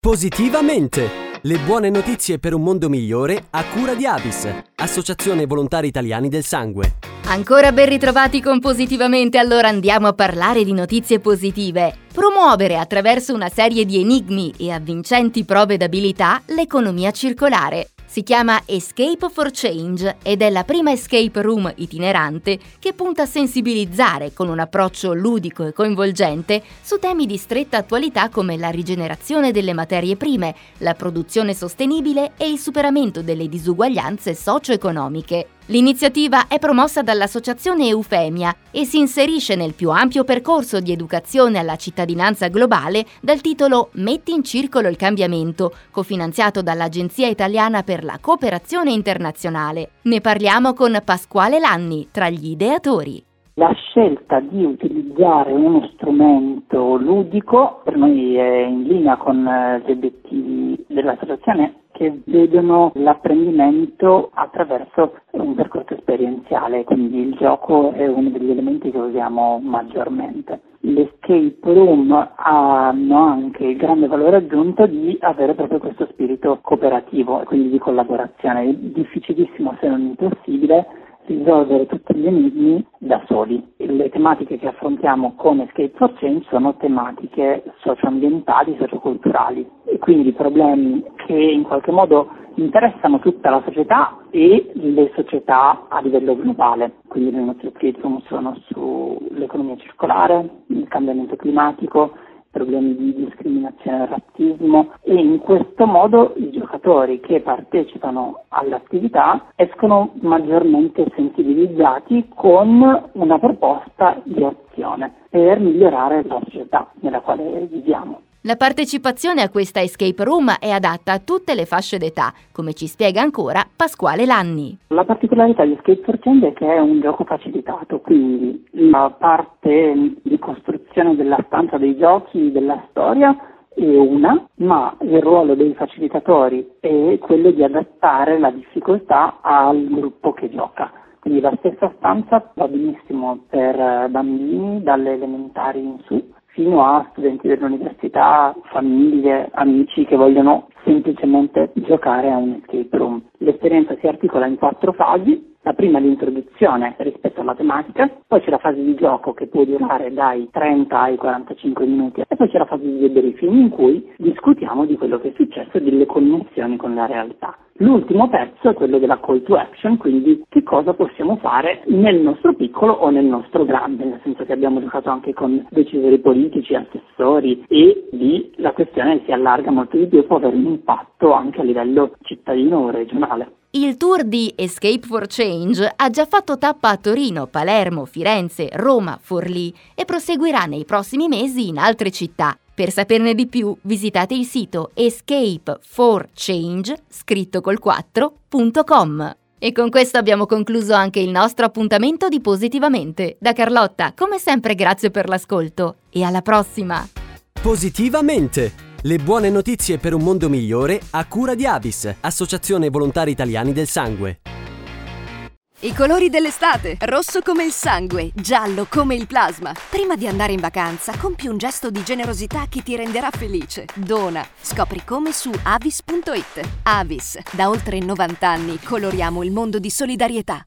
Positivamente! Le buone notizie per un mondo migliore a cura di Avis, Associazione Volontari Italiani del Sangue. Ancora ben ritrovati con Positivamente, allora andiamo a parlare di notizie positive. Promuovere attraverso una serie di enigmi e avvincenti prove d'abilità l'economia circolare. Si chiama Escape for Change ed è la prima escape room itinerante che punta a sensibilizzare con un approccio ludico e coinvolgente su temi di stretta attualità come la rigenerazione delle materie prime, la produzione sostenibile e il superamento delle disuguaglianze socio-economiche. L'iniziativa è promossa dall'associazione Eufemia e si inserisce nel più ampio percorso di educazione alla cittadinanza globale dal titolo Metti in circolo il cambiamento, cofinanziato dall'Agenzia Italiana per la Cooperazione Internazionale. Ne parliamo con Pasquale Lanni, tra gli ideatori. La scelta di utilizzare uno strumento ludico per noi è in linea con eh, gli obiettivi dell'associazione che vedono l'apprendimento attraverso un percorso esperienziale, quindi il gioco è uno degli elementi che usiamo maggiormente. Le escape room hanno anche il grande valore aggiunto di avere proprio questo spirito cooperativo e quindi di collaborazione. È difficilissimo se non impossibile risolvere tutti gli enigmi da soli. Le tematiche che affrontiamo con Escape for Change sono tematiche socioambientali, socioculturali e quindi problemi che in qualche modo interessano tutta la società e le società a livello globale. Quindi le nostre room sono sull'economia circolare, il cambiamento climatico, problemi di discriminazione e razzismo e in questo modo i giocatori che partecipano all'attività escono maggiormente sensibilizzati con una proposta di azione per migliorare la società nella quale viviamo. La partecipazione a questa escape room è adatta a tutte le fasce d'età, come ci spiega ancora Pasquale Lanni. La particolarità di Escape for Change è che è un gioco facilitato, quindi la parte di costruzione della stanza dei giochi, della storia, è una, ma il ruolo dei facilitatori è quello di adattare la difficoltà al gruppo che gioca. Quindi la stessa stanza va benissimo per bambini dalle elementari in su, fino a studenti dell'università, famiglie, amici che vogliono semplicemente giocare a un escape room. L'esperienza si articola in quattro fasi. La prima è l'introduzione rispetto alla tematica, poi c'è la fase di gioco che può durare dai 30 ai 45 minuti e poi c'è la fase di debriefing in cui discutiamo di quello che è successo e delle connessioni con la realtà. L'ultimo pezzo è quello della call to action, quindi che cosa possiamo fare nel nostro piccolo o nel nostro grande, nel senso che abbiamo giocato anche con decisori politici, assessori e lì la questione si allarga molto di più e può avere un impatto anche a livello cittadino o regionale. Il tour di Escape for Change ha già fatto tappa a Torino, Palermo, Firenze, Roma, Forlì e proseguirà nei prossimi mesi in altre città. Per saperne di più visitate il sito escapeforchange, scritto col 4.com. E con questo abbiamo concluso anche il nostro appuntamento di Positivamente. Da Carlotta, come sempre grazie per l'ascolto e alla prossima! Positivamente! Le buone notizie per un mondo migliore a cura di Avis, Associazione Volontari Italiani del Sangue. I colori dell'estate, rosso come il sangue, giallo come il plasma. Prima di andare in vacanza, compi un gesto di generosità che ti renderà felice. Dona. Scopri come su avis.it. Avis, da oltre 90 anni coloriamo il mondo di solidarietà.